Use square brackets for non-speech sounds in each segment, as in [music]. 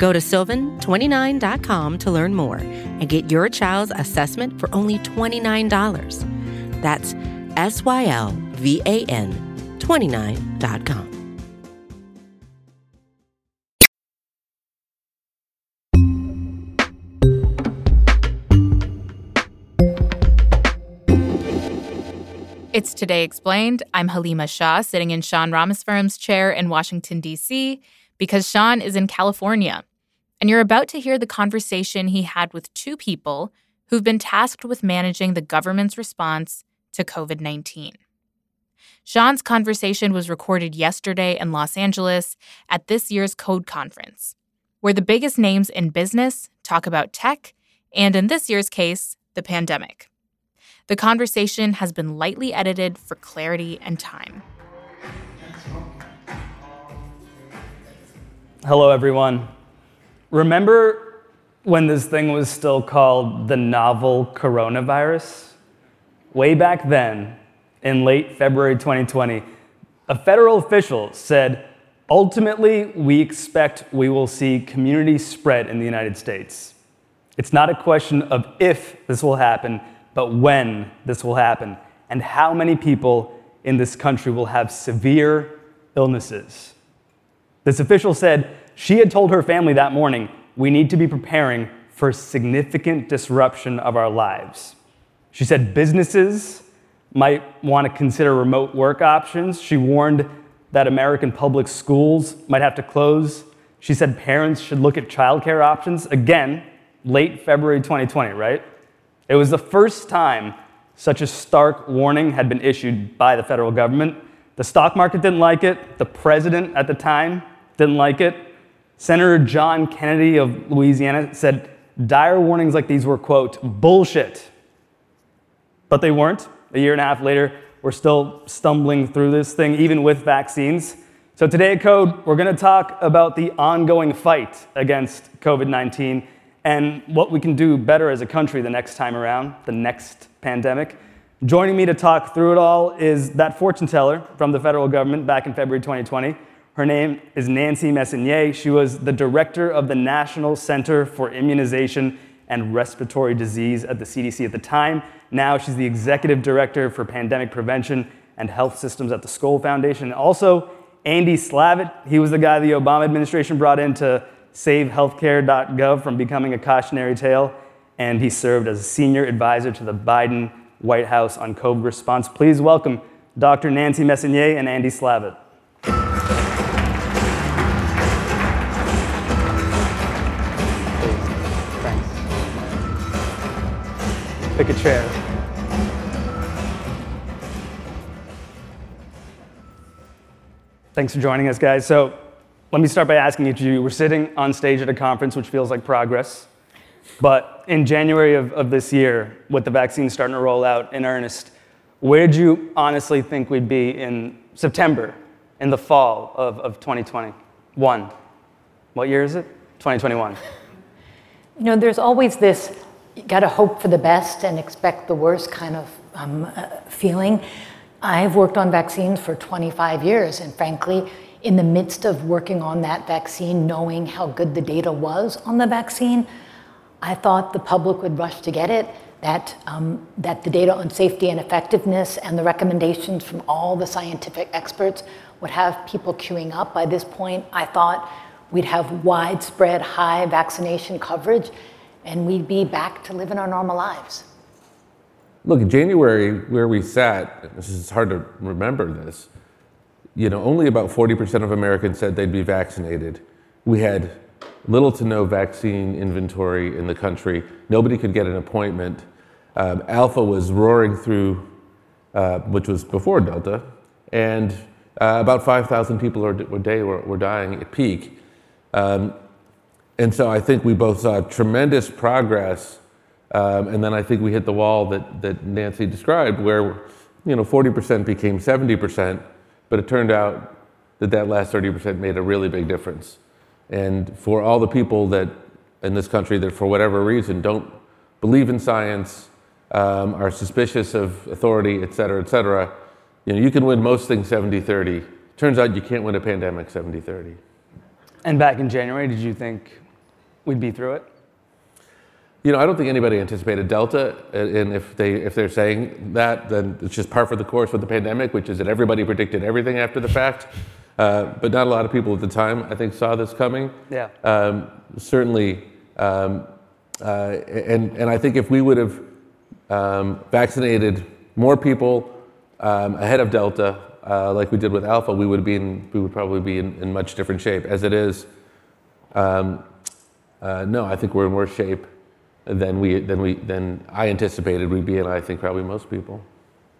Go to sylvan29.com to learn more and get your child's assessment for only $29. That's S Y L V A N 29.com. It's Today Explained. I'm Haleema Shah, sitting in Sean Rameswaram's chair in Washington, D.C., because Sean is in California. And you're about to hear the conversation he had with two people who've been tasked with managing the government's response to COVID 19. Sean's conversation was recorded yesterday in Los Angeles at this year's Code Conference, where the biggest names in business talk about tech and, in this year's case, the pandemic. The conversation has been lightly edited for clarity and time. Hello, everyone. Remember when this thing was still called the novel coronavirus? Way back then, in late February 2020, a federal official said, ultimately, we expect we will see community spread in the United States. It's not a question of if this will happen, but when this will happen and how many people in this country will have severe illnesses. This official said she had told her family that morning, we need to be preparing for significant disruption of our lives. She said businesses might want to consider remote work options. She warned that American public schools might have to close. She said parents should look at childcare options. Again, late February 2020, right? It was the first time such a stark warning had been issued by the federal government. The stock market didn't like it, the president at the time didn't like it. Senator John Kennedy of Louisiana said dire warnings like these were, quote, bullshit. But they weren't. A year and a half later, we're still stumbling through this thing, even with vaccines. So today at Code, we're going to talk about the ongoing fight against COVID 19 and what we can do better as a country the next time around, the next pandemic. Joining me to talk through it all is that fortune teller from the federal government back in February 2020. Her name is Nancy Messonnier. She was the director of the National Center for Immunization and Respiratory Disease at the CDC at the time. Now she's the executive director for pandemic prevention and health systems at the Skoll Foundation. Also, Andy Slavitt, he was the guy the Obama administration brought in to savehealthcare.gov from becoming a cautionary tale, and he served as a senior advisor to the Biden White House on COVID response. Please welcome Dr. Nancy Messonnier and Andy Slavitt. Pick a chair. Thanks for joining us, guys. So, let me start by asking each of you we're sitting on stage at a conference, which feels like progress. But in January of, of this year, with the vaccine starting to roll out in earnest, where did you honestly think we'd be in September, in the fall of, of 2021? What year is it? 2021. You know, there's always this you got to hope for the best and expect the worst kind of um, uh, feeling. I've worked on vaccines for 25 years, and frankly, in the midst of working on that vaccine, knowing how good the data was on the vaccine, I thought the public would rush to get it, that, um, that the data on safety and effectiveness and the recommendations from all the scientific experts would have people queuing up. By this point, I thought we'd have widespread high vaccination coverage and we'd be back to living our normal lives. Look, in January, where we sat, this is hard to remember this, you know, only about 40% of Americans said they'd be vaccinated. We had little to no vaccine inventory in the country. Nobody could get an appointment. Um, Alpha was roaring through, uh, which was before Delta, and uh, about 5,000 people a day were, were dying at peak. Um, and so I think we both saw tremendous progress Um, and then I think we hit the wall that, that Nancy described, where you know 40% became 70%, but it turned out that that last 30% made a really big difference. And for all the people that in this country that, for whatever reason, don't believe in science, um, are suspicious of authority, et cetera, et cetera, you know, you can win most things 70-30. Turns out you can't win a pandemic 70-30. And back in January, did you think we'd be through it? You know, I don't think anybody anticipated Delta, and if they if they're saying that, then it's just par for the course with the pandemic, which is that everybody predicted everything after the fact. Uh, but not a lot of people at the time, I think, saw this coming. Yeah. Um, certainly, um, uh, and and I think if we would have um, vaccinated more people um, ahead of Delta, uh, like we did with Alpha, we would be in, we would probably be in, in much different shape. As it is, um, uh, no, I think we're in worse shape than we than we than I anticipated we'd be in. I think probably most people.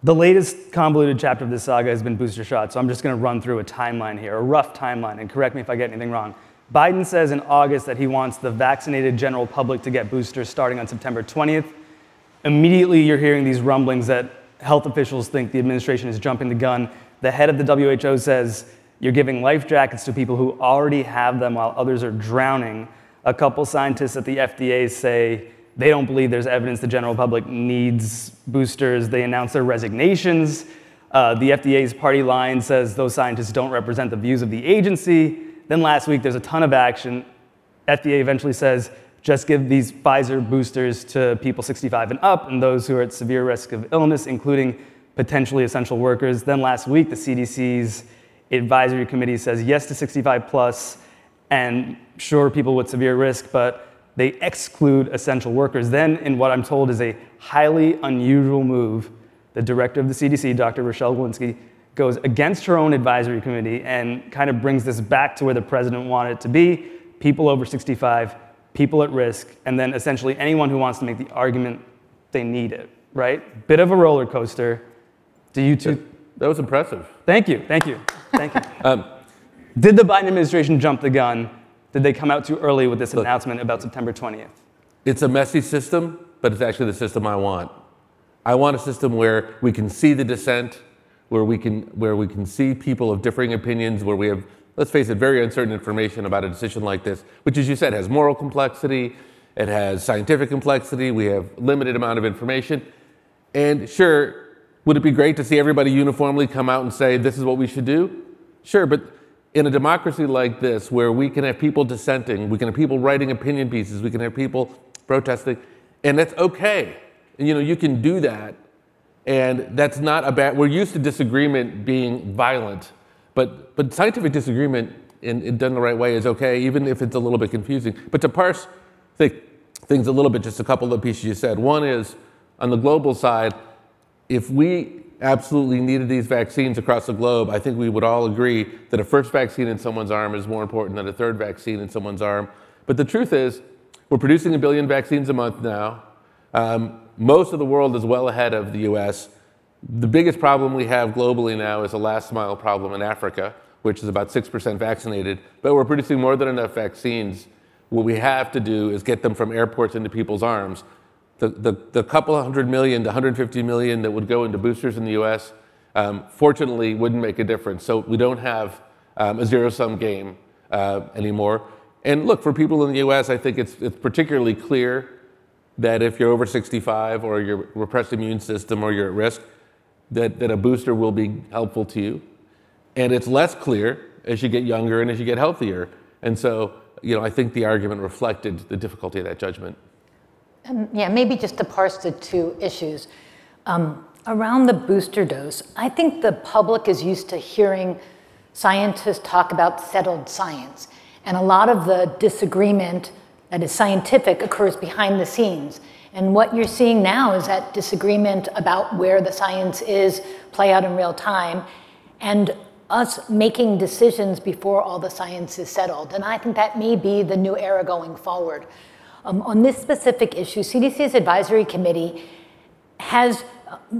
The latest convoluted chapter of this saga has been booster shots, so I'm just going to run through a timeline here, a rough timeline, and correct me if I get anything wrong. Biden says in August that he wants the vaccinated general public to get boosters starting on September 20th. Immediately, you're hearing these rumblings that health officials think the administration is jumping the gun. The head of the WHO says you're giving life jackets to people who already have them while others are drowning. A couple scientists at the FDA say they don't believe there's evidence the general public needs boosters. They announce their resignations. Uh, the FDA's party line says those scientists don't represent the views of the agency. Then last week, there's a ton of action. FDA eventually says just give these Pfizer boosters to people 65 and up and those who are at severe risk of illness, including potentially essential workers. Then last week, the CDC's advisory committee says yes to 65 plus and sure people with severe risk, but they exclude essential workers. Then, in what I'm told is a highly unusual move, the director of the CDC, Dr. Rochelle Walensky, goes against her own advisory committee and kind of brings this back to where the president wanted it to be people over 65, people at risk, and then essentially anyone who wants to make the argument they need it, right? Bit of a roller coaster. Do you two? That was impressive. Thank you, thank you, thank you. um, Did the Biden administration jump the gun? Did they come out too early with this Look, announcement about September 20th? It's a messy system, but it's actually the system I want. I want a system where we can see the dissent, where we can, where we can see people of differing opinions, where we have, let's face it, very uncertain information about a decision like this, which, as you said, has moral complexity, it has scientific complexity, we have limited amount of information. And sure, would it be great to see everybody uniformly come out and say, this is what we should do? Sure, but in a democracy like this, where we can have people dissenting, we can have people writing opinion pieces, we can have people protesting, and that's okay. You know, you can do that, and that's not a bad. We're used to disagreement being violent, but but scientific disagreement, in, in done the right way, is okay, even if it's a little bit confusing. But to parse things a little bit, just a couple of the pieces you said. One is on the global side, if we absolutely needed these vaccines across the globe, I think we would all agree that a first vaccine in someone's arm is more important than a third vaccine in someone's arm. But the truth is, we're producing a billion vaccines a month now. Um, most of the world is well ahead of the US. The biggest problem we have globally now is a last mile problem in Africa, which is about 6% vaccinated. But we're producing more than enough vaccines. What we have to do is get them from airports into people's arms the, the, couple hundred million, the 150 million that would go into boosters in the US, um, fortunately wouldn't make a difference. So we don't have um, a zero sum game uh, anymore. And look, for people in the US, I think it's, it's particularly clear that if you're over 65 or your repressed immune system or you're at risk, that, that a booster will be helpful to you. And it's less clear as you get younger and as you get healthier. And so, you know, I think the argument reflected the difficulty of that judgment. Um, yeah, maybe just to parse the two issues. Um, around the booster dose, I think the public is used to hearing scientists talk about settled science. And a lot of the disagreement that is scientific occurs behind the scenes. And what you're seeing now is that disagreement about where the science is play out in real time and us making decisions before all the science is settled. And I think that may be the new era going forward. Um, on this specific issue, CDC's advisory committee has,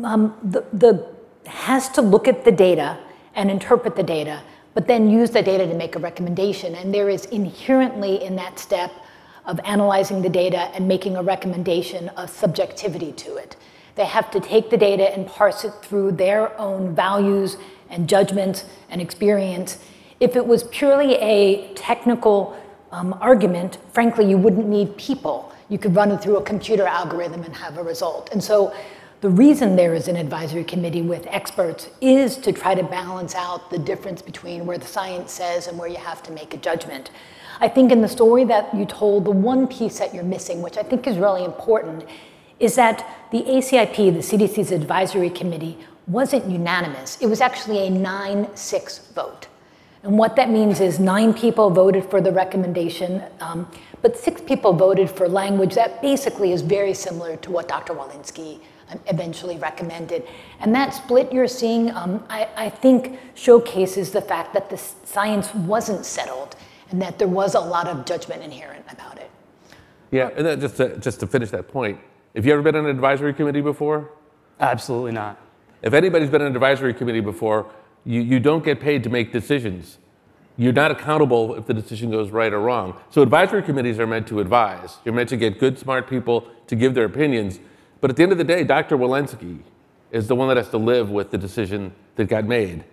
um, the, the, has to look at the data and interpret the data, but then use the data to make a recommendation. And there is inherently in that step of analyzing the data and making a recommendation of subjectivity to it. They have to take the data and parse it through their own values and judgments and experience. If it was purely a technical um, argument, frankly, you wouldn't need people. You could run it through a computer algorithm and have a result. And so the reason there is an advisory committee with experts is to try to balance out the difference between where the science says and where you have to make a judgment. I think in the story that you told, the one piece that you're missing, which I think is really important, is that the ACIP, the CDC's advisory committee, wasn't unanimous. It was actually a 9 6 vote. And what that means is nine people voted for the recommendation, um, but six people voted for language that basically is very similar to what Dr. Walensky um, eventually recommended. And that split you're seeing, um, I, I, think, showcases the fact that the science wasn't settled and that there was a lot of judgment inherent about it. Yeah, and just to, just to finish that point, have you ever been on an advisory committee before? Absolutely not. If anybody's been on an advisory committee before, you, you don't get paid to make decisions. You're not accountable if the decision goes right or wrong. So advisory committees are meant to advise. You're meant to get good, smart people to give their opinions. But at the end of the day, Dr. Walensky is the one that has to live with the decision that got made.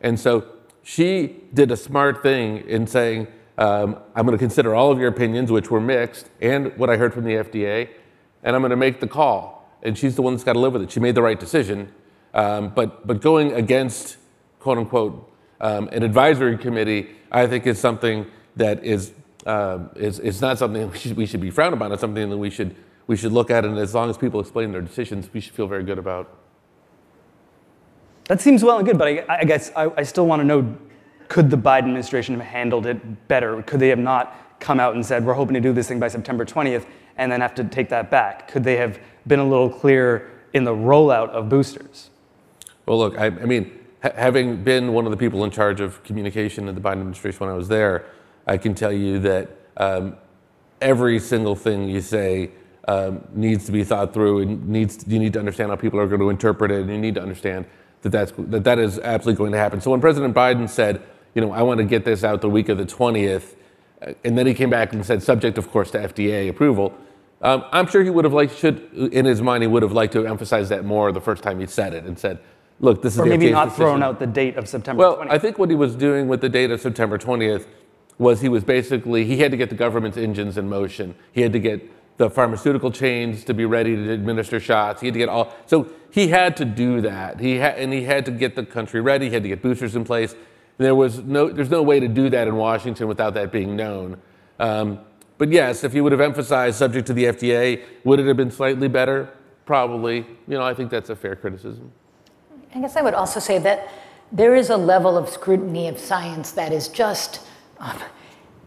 And so she did a smart thing in saying, um, I'm going to consider all of your opinions, which were mixed, and what I heard from the FDA, and I'm going to make the call. And she's the one that's got to live with it. She made the right decision. Um, but, but going against, quote unquote, um, an advisory committee, I think is something that is, uh, is, is not something [laughs] we should, we should be frowned upon. It's something that we should, we should look at. And as long as people explain their decisions, we should feel very good about. That seems well and good, but I, I guess I, I still want to know could the Biden administration have handled it better? Could they have not come out and said, we're hoping to do this thing by September 20th? and then have to take that back? Could they have been a little clearer in the rollout of boosters? Well, look, I, I mean, having been one of the people in charge of communication in the Biden administration when I was there, I can tell you that um, every single thing you say um, needs to be thought through and needs you need to understand how people are going to interpret it and you need to understand that that's, that, that is absolutely going to happen. So when President Biden said, you know, I want to get this out the week of the 20th, and then he came back and said, subject, of course, to FDA approval. Um, I'm sure he would have liked, should, in his mind, he would have liked to emphasize that more the first time he said it and said, look, this is or the maybe not decision. thrown out the date of September Well, 20th. I think what he was doing with the date of September 20th was he was basically, he had to get the government's engines in motion. He had to get the pharmaceutical chains to be ready to administer shots. He had to get all, so he had to do that. He had, and he had to get the country ready. He had to get boosters in place. There was no, there's no way to do that in Washington without that being known. Um, but yes, if you would have emphasized subject to the FDA, would it have been slightly better? Probably. You know, I think that's a fair criticism. I guess I would also say that there is a level of scrutiny of science that is just um,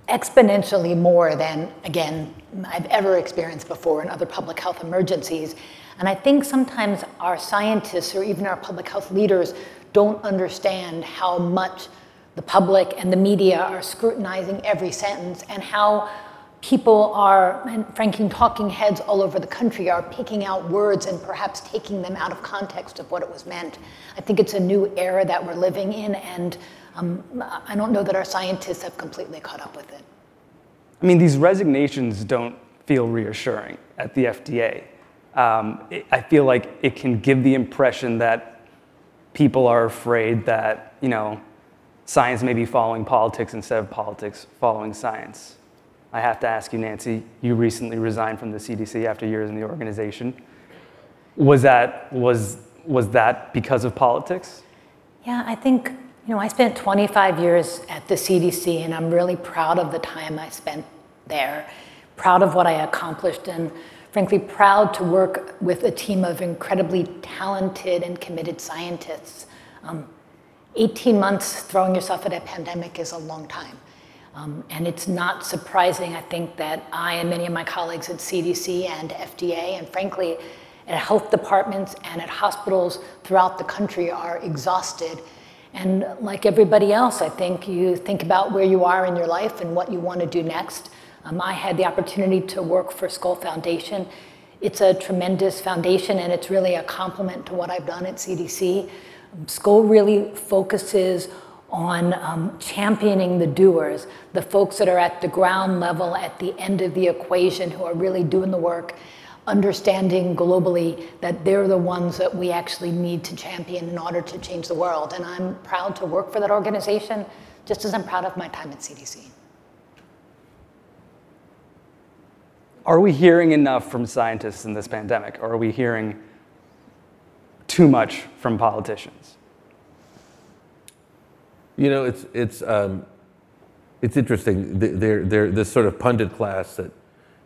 exponentially more than, again, I've ever experienced before in other public health emergencies. And I think sometimes our scientists or even our public health leaders don't understand how much the public and the media are scrutinizing every sentence and how people are, and frankly, talking heads all over the country are picking out words and perhaps taking them out of context of what it was meant. I think it's a new era that we're living in, and um, I don't know that our scientists have completely caught up with it. I mean, these resignations don't feel reassuring at the FDA. Um, I feel like it can give the impression that people are afraid that, you know, science may be following politics instead of politics following science. I have to ask you, Nancy, you recently resigned from the CDC after years in the organization. Was that, was, was that because of politics? Yeah, I think, you know, I spent 25 years at the CDC and I'm really proud of the time I spent there, proud of what I accomplished, and frankly, proud to work with a team of incredibly talented and committed scientists. Um, 18 months throwing yourself at a pandemic is a long time. Um, and it's not surprising, I think, that I and many of my colleagues at CDC and FDA, and frankly, at health departments and at hospitals throughout the country, are exhausted. And like everybody else, I think you think about where you are in your life and what you want to do next. Um, I had the opportunity to work for Skoll Foundation. It's a tremendous foundation, and it's really a complement to what I've done at CDC. Um, Skoll really focuses on um, championing the doers, the folks that are at the ground level, at the end of the equation, who are really doing the work, understanding globally that they're the ones that we actually need to champion in order to change the world. And I'm proud to work for that organization, just as I'm proud of my time at CDC. Are we hearing enough from scientists in this pandemic, or are we hearing too much from politicians? You know, it's it's um, it's interesting. There, there, this sort of pundit class that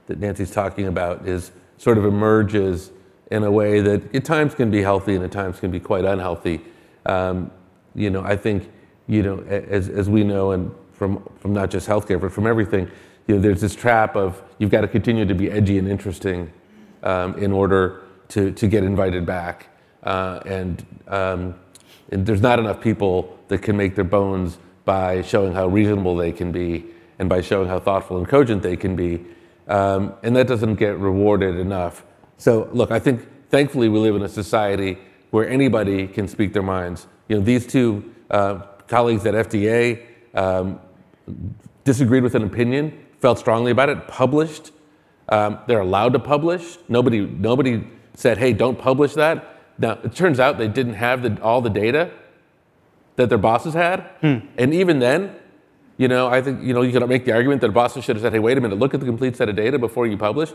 that Nancy's talking about is sort of emerges in a way that at times can be healthy and at times can be quite unhealthy. Um, you know, I think you know as as we know and from from not just healthcare but from everything, you know, there's this trap of you've got to continue to be edgy and interesting um, in order to to get invited back, uh, and um, and there's not enough people that can make their bones by showing how reasonable they can be and by showing how thoughtful and cogent they can be. Um, and that doesn't get rewarded enough. So, look, I think thankfully we live in a society where anybody can speak their minds. You know, these two uh, colleagues at FDA um, disagreed with an opinion, felt strongly about it, published. Um, they're allowed to publish. Nobody, nobody said, hey, don't publish that. Now, it turns out they didn't have the, all the data that their bosses had. Hmm. And even then, you know, I think, you know, you could make the argument that bosses should have said, hey, wait a minute, look at the complete set of data before you publish.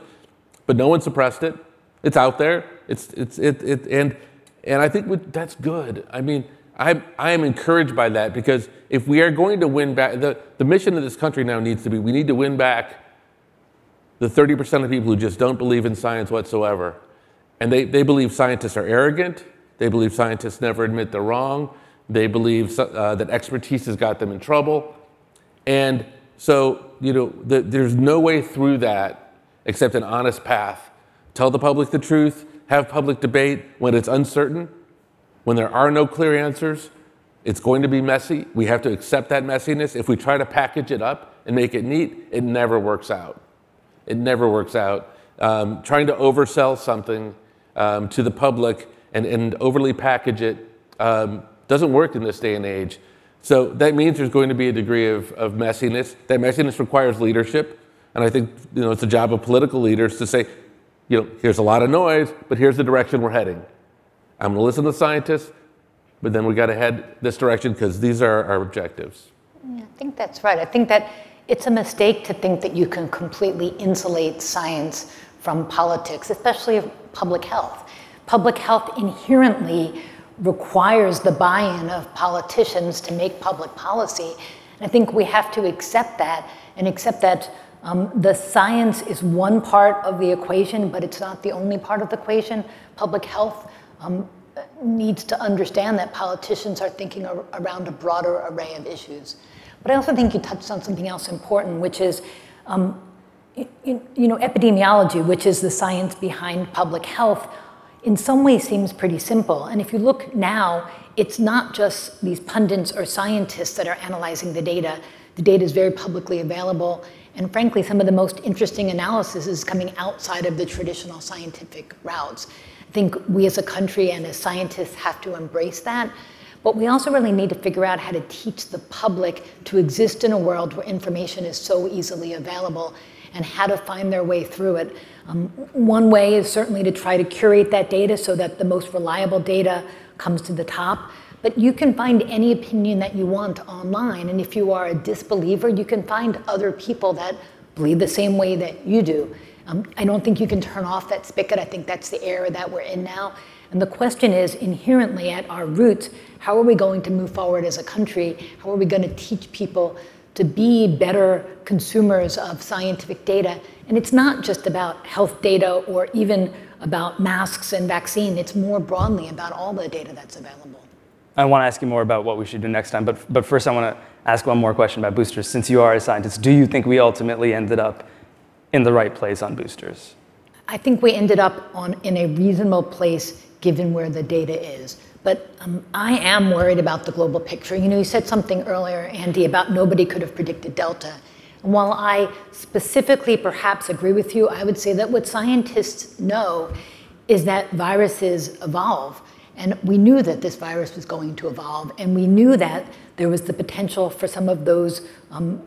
But no one suppressed it. It's out there. It's, it's, it, it, and, and I think that's good. I mean, I, I am encouraged by that because if we are going to win back, the, the mission of this country now needs to be we need to win back the 30% of people who just don't believe in science whatsoever. And they, they believe scientists are arrogant. They believe scientists never admit they're wrong. They believe uh, that expertise has got them in trouble. And so, you know, the, there's no way through that except an honest path. Tell the public the truth, have public debate when it's uncertain, when there are no clear answers. It's going to be messy. We have to accept that messiness. If we try to package it up and make it neat, it never works out. It never works out. Um, trying to oversell something um, to the public and, and overly package it um, doesn't work in this day and age. So that means there's going to be a degree of, of messiness. That messiness requires leadership. And I think you know, it's the job of political leaders to say, you know, here's a lot of noise, but here's the direction we're heading. I'm going to listen to scientists, but then we got to head this direction because these are our objectives. I think that's right. I think that it's a mistake to think that you can completely insulate science from politics, especially public health. Public health inherently requires the buy in of politicians to make public policy. And I think we have to accept that and accept that um, the science is one part of the equation, but it's not the only part of the equation. Public health um, needs to understand that politicians are thinking ar- around a broader array of issues. But I also think you touched on something else important, which is um, you, you know, epidemiology, which is the science behind public health, in some ways seems pretty simple. And if you look now, it's not just these pundits or scientists that are analyzing the data. The data is very publicly available. And frankly, some of the most interesting analysis is coming outside of the traditional scientific routes. I think we as a country and as scientists have to embrace that. But we also really need to figure out how to teach the public to exist in a world where information is so easily available and how to find their way through it. Um, one way is certainly to try to curate that data so that the most reliable data comes to the top. But you can find any opinion that you want online. And if you are a disbeliever, you can find other people that believe the same way that you do. Um, I don't think you can turn off that spigot. I think that's the era that we're in now. And the question is inherently at our roots how are we going to move forward as a country? How are we going to teach people to be better consumers of scientific data. And it's not just about health data or even about masks and vaccine, it's more broadly about all the data that's available. I want to ask you more about what we should do next time, but, but first I want to ask one more question about boosters. Since you are a scientist, do you think we ultimately ended up in the right place on boosters? I think we ended up on, in a reasonable place given where the data is. But um, I am worried about the global picture. You know, you said something earlier, Andy, about nobody could have predicted Delta. And while I specifically perhaps agree with you, I would say that what scientists know is that viruses evolve And we knew that this virus was going to evolve, and we knew that there was the potential for some of those um,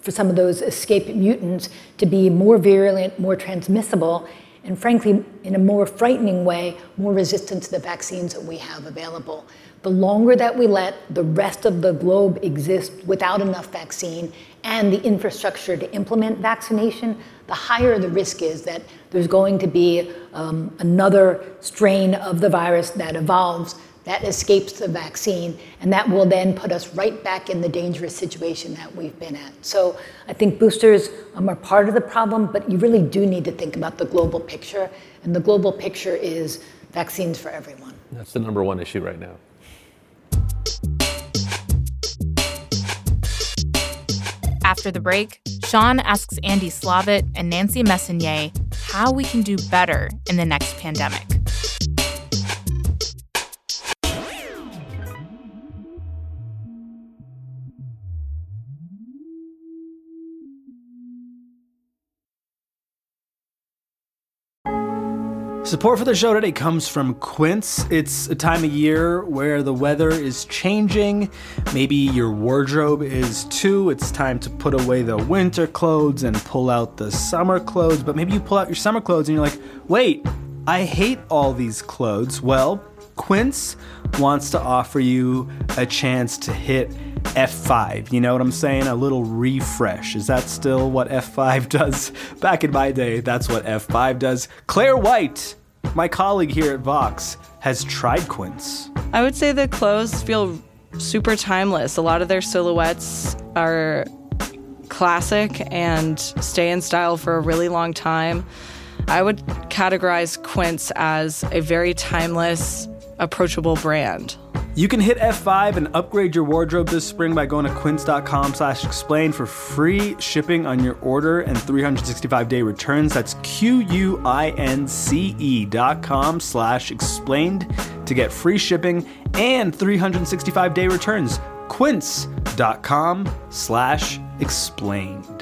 for some of those escape mutants to be more virulent, more transmissible, and frankly, in a more frightening way, more resistant to the vaccines that we have available. The longer that we let the rest of the globe exist without enough vaccine and the infrastructure to implement vaccination, the higher the risk is that there's going to be um, another strain of the virus that evolves that escapes the vaccine, and that will then put us right back in the dangerous situation that we've been at. So I think boosters um, are part of the problem, but you really do need to think about the global picture, and the global picture is vaccines for everyone. That's the number one issue right now. After the break, Sean asks Andy Slavitt and Nancy Messonnier how we can do better in the next pandemic. Support for the show today comes from Quince. It's a time of year where the weather is changing. Maybe your wardrobe is too. It's time to put away the winter clothes and pull out the summer clothes. But maybe you pull out your summer clothes and you're like, wait, I hate all these clothes. Well, Quince wants to offer you a chance to hit F5. You know what I'm saying? A little refresh. Is that still what F5 [laughs] does? Back in my day, that's what F5 does. Claire White my colleague here at Vox has tried Quince. I would say the clothes feel super timeless. A lot of their silhouettes are classic and stay in style for a really long time. I would categorize Quince as a very timeless, approachable brand. You can hit F5 and upgrade your wardrobe this spring by going to quince.com slash explain for free shipping on your order and 365 day returns. That's Q-U-I-N-C-E dot com slash explained to get free shipping and 365 day returns. Quince.com slash explained.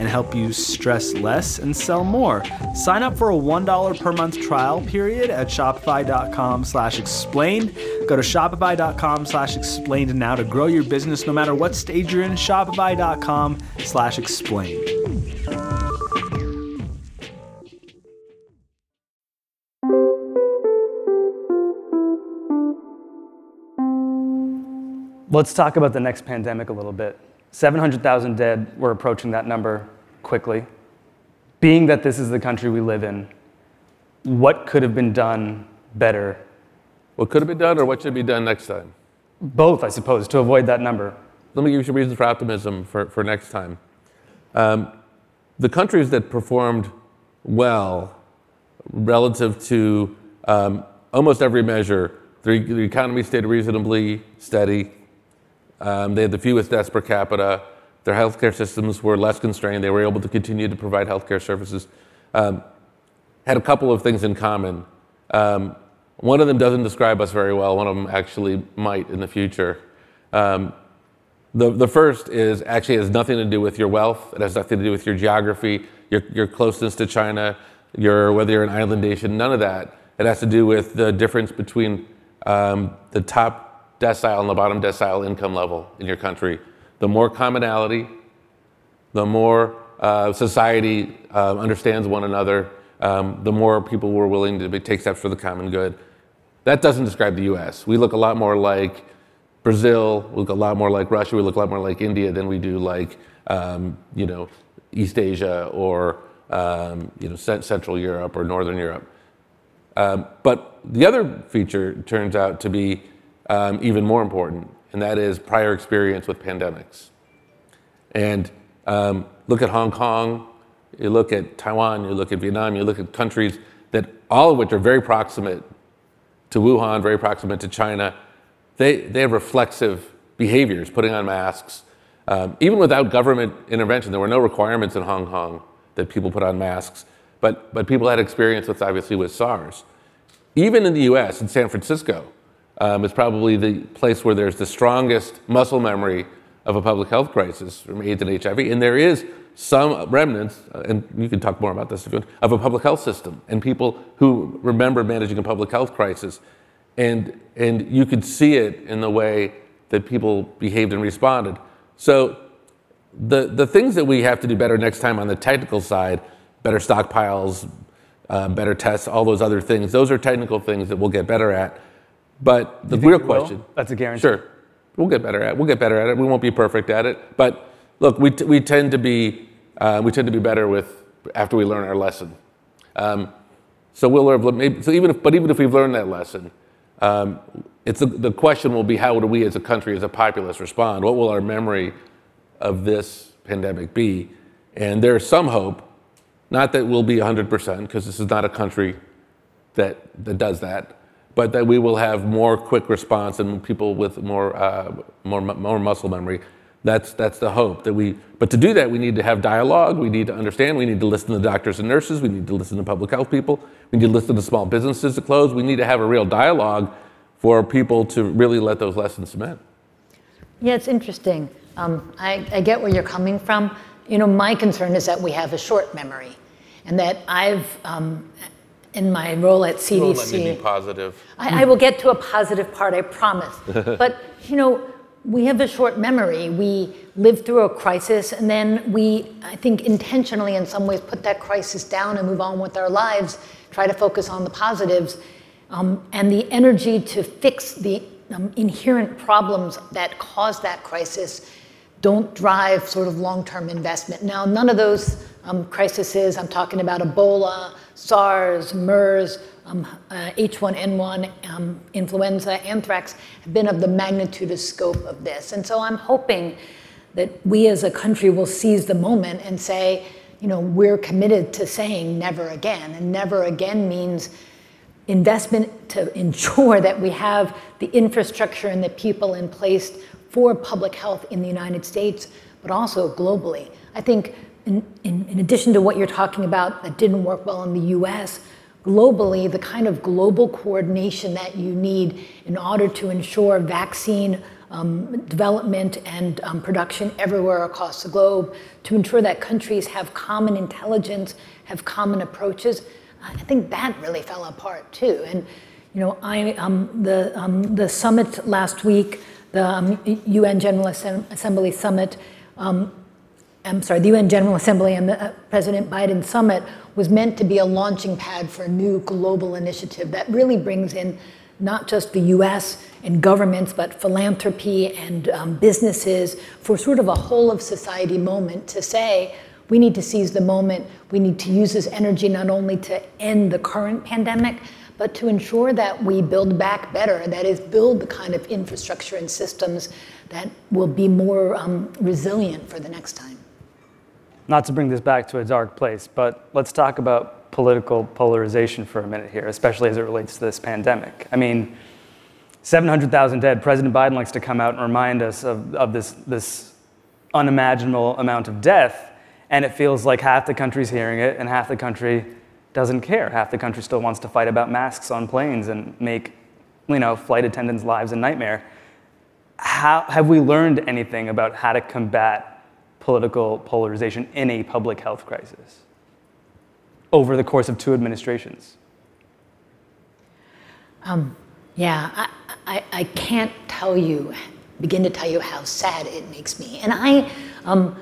and help you stress less and sell more. Sign up for a $1 per month trial period at shopify.com slash explained. Go to shopify.com slash explained now to grow your business no matter what stage you're in. Shopify.com slash explained. Let's talk about the next pandemic a little bit. 700,000 dead, we're approaching that number quickly. Being that this is the country we live in, what could have been done better? What could have been done or what should be done next time? Both, I suppose, to avoid that number. Let me give you some reasons for optimism for, for next time. Um, the countries that performed well relative to um, almost every measure, the, the economy stayed reasonably steady, um, they had the fewest deaths per capita. Their healthcare systems were less constrained. They were able to continue to provide healthcare services. Um, had a couple of things in common. Um, one of them doesn't describe us very well. One of them actually might in the future. Um, the, the first is actually has nothing to do with your wealth. It has nothing to do with your geography, your, your closeness to China, your, whether you're an island nation, none of that. It has to do with the difference between um, the top decile and the bottom decile income level in your country. The more commonality, the more uh, society uh, understands one another, um, the more people were willing to be, take steps for the common good. That doesn't describe the US. We look a lot more like Brazil, we look a lot more like Russia, we look a lot more like India than we do like, um, you know, East Asia or um, you know, Central Europe or Northern Europe. Um, but the other feature turns out to be um, even more important, and that is prior experience with pandemics. And um, look at Hong Kong, you look at Taiwan, you look at Vietnam, you look at countries that all of which are very proximate to Wuhan, very proximate to China. They, they have reflexive behaviors, putting on masks. Um, even without government intervention, there were no requirements in Hong Kong that people put on masks, but, but people had experience with obviously with SARS. Even in the US, in San Francisco, um, is probably the place where there's the strongest muscle memory of a public health crisis from AIDS and HIV. And there is some remnants, uh, and you can talk more about this if you want, of a public health system and people who remember managing a public health crisis. And, and you could see it in the way that people behaved and responded. So the, the things that we have to do better next time on the technical side, better stockpiles, uh, better tests, all those other things, those are technical things that we'll get better at. But the real question. Will? That's a guarantee. Sure. We'll get better at it. We'll get better at it. We won't be perfect at it. But look, we, t- we tend to be uh, we tend to be better with after we learn our lesson. Um, so we'll learn. Maybe, so even if, but even if we've learned that lesson, um, it's a, the question will be how do we as a country, as a populace, respond? What will our memory of this pandemic be? And there's some hope, not that we'll be 100%, because this is not a country that, that does that, but that we will have more quick response and people with more, uh, more, more muscle memory. That's, that's the hope that we, but to do that, we need to have dialogue. We need to understand. We need to listen to doctors and nurses. We need to listen to public health people. We need to listen to small businesses to close. We need to have a real dialogue for people to really let those lessons cement. Yeah, it's interesting. Um, I, I get where you're coming from. You know, my concern is that we have a short memory, and that I've um, in my role at CDC. Well, let me be positive. I, I, will get to a positive part, I promise. [laughs] but you know, we have a short memory. We live through a crisis, and then we, I think, intentionally, in some ways, put that crisis down and move on with our lives. Try to focus on the positives, um, and the energy to fix the um, inherent problems that cause that crisis don't drive sort of long-term investment. Now, none of those um, crises, I'm talking about Ebola, SARS, MERS, um, uh, H1N1, um, influenza, anthrax, have been of the magnitude of scope of this. And so I'm hoping that we as a country will seize the moment and say, you know, we're committed to saying never again. And never again means investment to ensure that we have the infrastructure and the people in place for public health in the United States, but also globally. I think in, in, addition to what you're talking about that didn't work well in the US, globally, the kind of global coordination that you need in order to ensure vaccine um, development and um, production everywhere across the globe, to ensure that countries have common intelligence, have common approaches, I think that really fell apart too. And you know, I um, the um, the summit last week, the UN um, General Assembly summit um, I'm sorry, the UN General Assembly and the uh, President Biden summit was meant to be a launching pad for a new global initiative that really brings in not just the US and governments, but philanthropy and um, businesses for sort of a whole of society moment to say, we need to seize the moment. We need to use this energy not only to end the current pandemic, but to ensure that we build back better, that is, build the kind of infrastructure and systems that will be more um, resilient for the next time not to bring this back to a dark place, but let's talk about political polarization for a minute here, especially as it relates to this pandemic. I mean, 700,000 dead. President Biden likes to come out and remind us of, of this, this unimaginable amount of death, and it feels like half the country's hearing it and half the country doesn't care. Half the country still wants to fight about masks on planes and make you know, flight attendants' lives a nightmare. How, have we learned anything about how to combat political polarization in a public health crisis over the course of two administrations? Um, yeah, I, I, I, can't tell you, begin to tell you how sad it makes me. And I, um,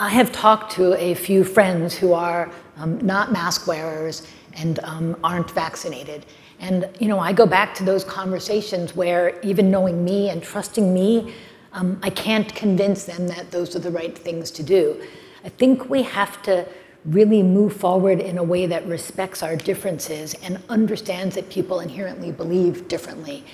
I have talked to a few friends who are um, not mask wearers and um, aren't vaccinated. And you know, I go back to those conversations where even knowing me and trusting me, um, I can't convince them that those are the right things to do. I think we have to really move forward in a way that respects our differences and understands that people inherently believe differently.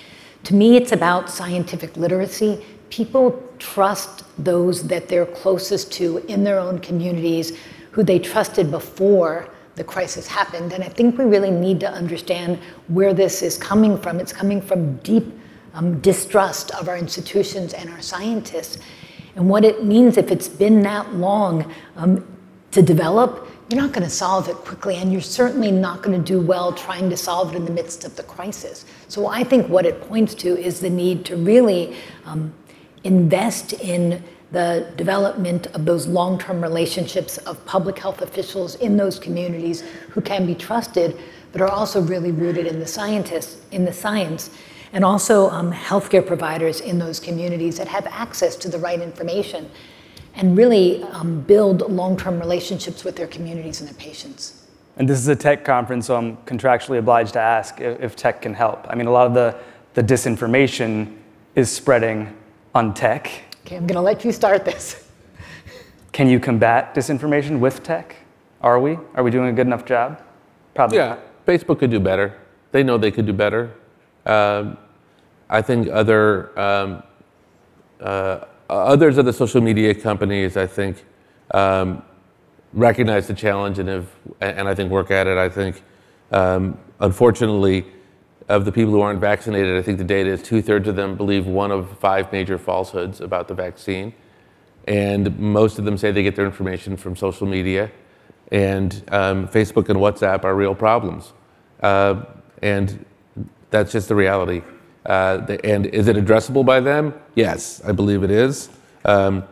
To me, it's about scientific literacy. People trust those that they're closest to in their own communities who they trusted before the crisis happened. And I think we really need to understand where this is coming from. It's coming from deep um, distrust of our institutions and our scientists. And what it means if it's been that long um, to develop, you're not going to solve it quickly, and you're certainly not going to do well trying to solve it in the midst of the crisis. So I think what it points to is the need to really um, invest in the development of those long-term relationships of public health officials in those communities who can be trusted, but are also really rooted in the scientists, in the science, and also um, healthcare providers in those communities that have access to the right information and really um, build long-term relationships with their communities and their patients. And this is a tech conference, so I'm contractually obliged to ask if, if tech can help. I mean, a lot of the, the disinformation is spreading on tech. Okay, I'm going to let you start this. Can you combat disinformation with tech? Are we? Are we doing a good enough job? Probably. Yeah, Facebook could do better. They know they could do better. Um, I think other um, uh, others of the social media companies, I think, um, recognize the challenge and have, and I think work at it. I think, um, unfortunately, of the people who aren't vaccinated, I think the data is two thirds of them believe one of five major falsehoods about the vaccine. And most of them say they get their information from social media. And um, Facebook and WhatsApp are real problems. Uh, and that's just the reality. Uh, and is it addressable by them? Yes, I believe it is. Um,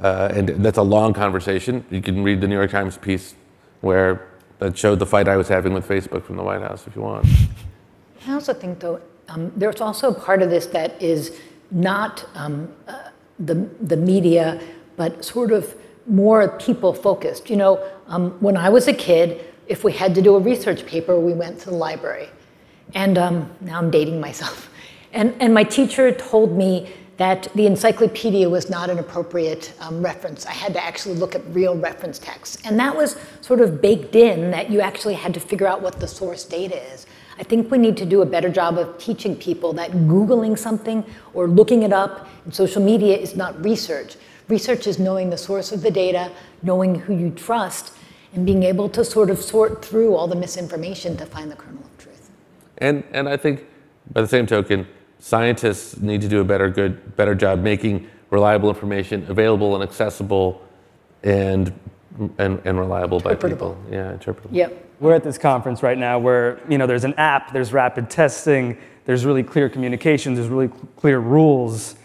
uh, and that's a long conversation. You can read the New York Times piece where that showed the fight I was having with Facebook from the White House if you want. I also think, though, um, there's also a part of this that is not um, uh, the, the media, but sort of more people focused. You know, um, when I was a kid, if we had to do a research paper, we went to the library. And um, now I'm dating myself. And, and my teacher told me that the encyclopedia was not an appropriate um, reference. I had to actually look at real reference texts. And that was sort of baked in that you actually had to figure out what the source data is. I think we need to do a better job of teaching people that Googling something or looking it up in social media is not research. Research is knowing the source of the data, knowing who you trust, and being able to sort of sort through all the misinformation to find the kernel. And, and I think, by the same token, scientists need to do a better, good, better job making reliable information available and accessible and, and, and reliable by people. Yeah, interpretable. Yep we're at this conference right now where you know there's an app, there's rapid testing, there's really clear communication, there's really clear rules.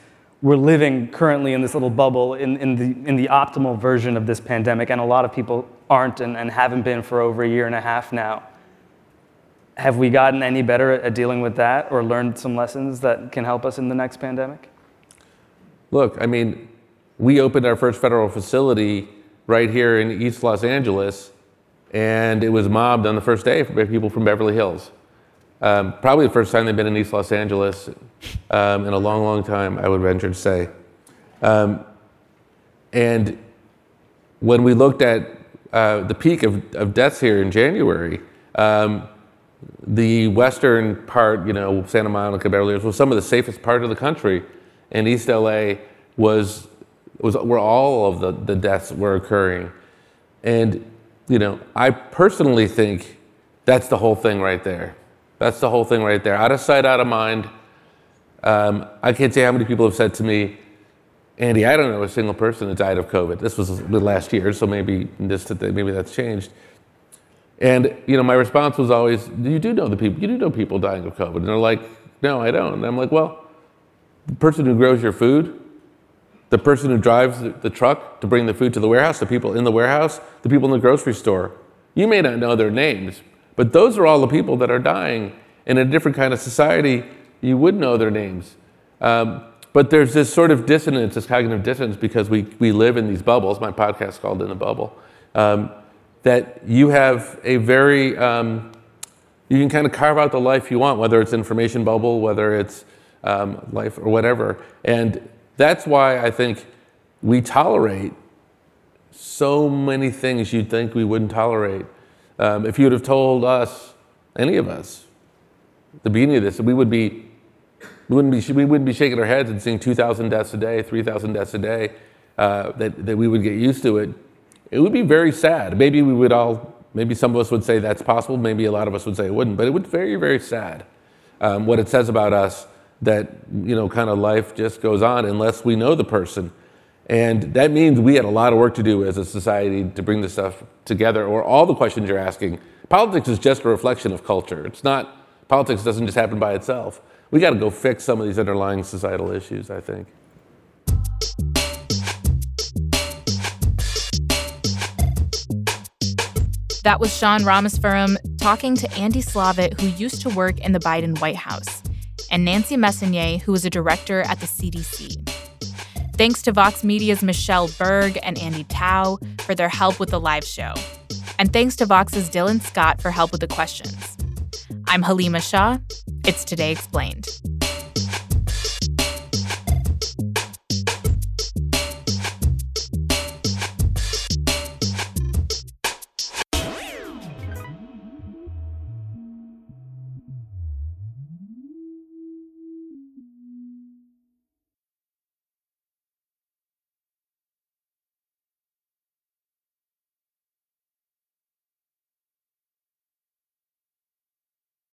We're living currently in this little bubble in, in, the, in the optimal version of this pandemic, and a lot of people aren't and, and haven't been for over a year and a half now. Have we gotten any better at dealing with that or learned some lessons that can help us in the next pandemic? Look, I mean, we opened our first federal facility right here in East Los Angeles and it was mobbed on the first day by people from Beverly Hills. Um, probably the first time they've been in East Los Angeles um, in a long, long time, I would venture to say. Um, and when we looked at uh, the peak of, of, deaths here in January, um, the western part, you know, Santa Monica, Beverly Hills, was some of the safest part of the country. And East LA was, was where all of the, the deaths were occurring. And you know, I personally think that's the whole thing right there. That's the whole thing right there. Out of sight, out of mind. Um, I can't say how many people have said to me, Andy, I don't know a single person that died of COVID. This was the last year, so maybe this, maybe that's changed. And you know, my response was always, "You do know the people. You do know people dying of COVID." And they're like, "No, I don't." And I'm like, "Well, the person who grows your food, the person who drives the truck to bring the food to the warehouse, the people in the warehouse, the people in the grocery store. You may not know their names, but those are all the people that are dying. In a different kind of society, you would know their names. Um, but there's this sort of dissonance, this cognitive dissonance, because we, we live in these bubbles. My podcast is called In the Bubble. Um, that you have a very, um, you can kind of carve out the life you want, whether it's information bubble, whether it's um, life or whatever. And that's why I think we tolerate so many things you'd think we wouldn't tolerate. Um, if you'd have told us, any of us, the beginning of this, we would be, we wouldn't be, we wouldn't be shaking our heads and seeing 2,000 deaths a day, 3,000 deaths a day, uh, that, that we would get used to it. It would be very sad. Maybe we would all, maybe some of us would say that's possible. Maybe a lot of us would say it wouldn't, but it would be very, very sad. Um, what it says about us that, you know, kind of life just goes on unless we know the person. And that means we had a lot of work to do as a society to bring this stuff together, or all the questions you're asking. Politics is just a reflection of culture. It's not, politics doesn't just happen by itself. We got to go fix some of these underlying societal issues, I think. That was Sean Rameswaram talking to Andy Slavitt, who used to work in the Biden White House, and Nancy Messonnier, who was a director at the CDC. Thanks to Vox Media's Michelle Berg and Andy Tao for their help with the live show. And thanks to Vox's Dylan Scott for help with the questions. I'm Haleema Shah. It's Today Explained.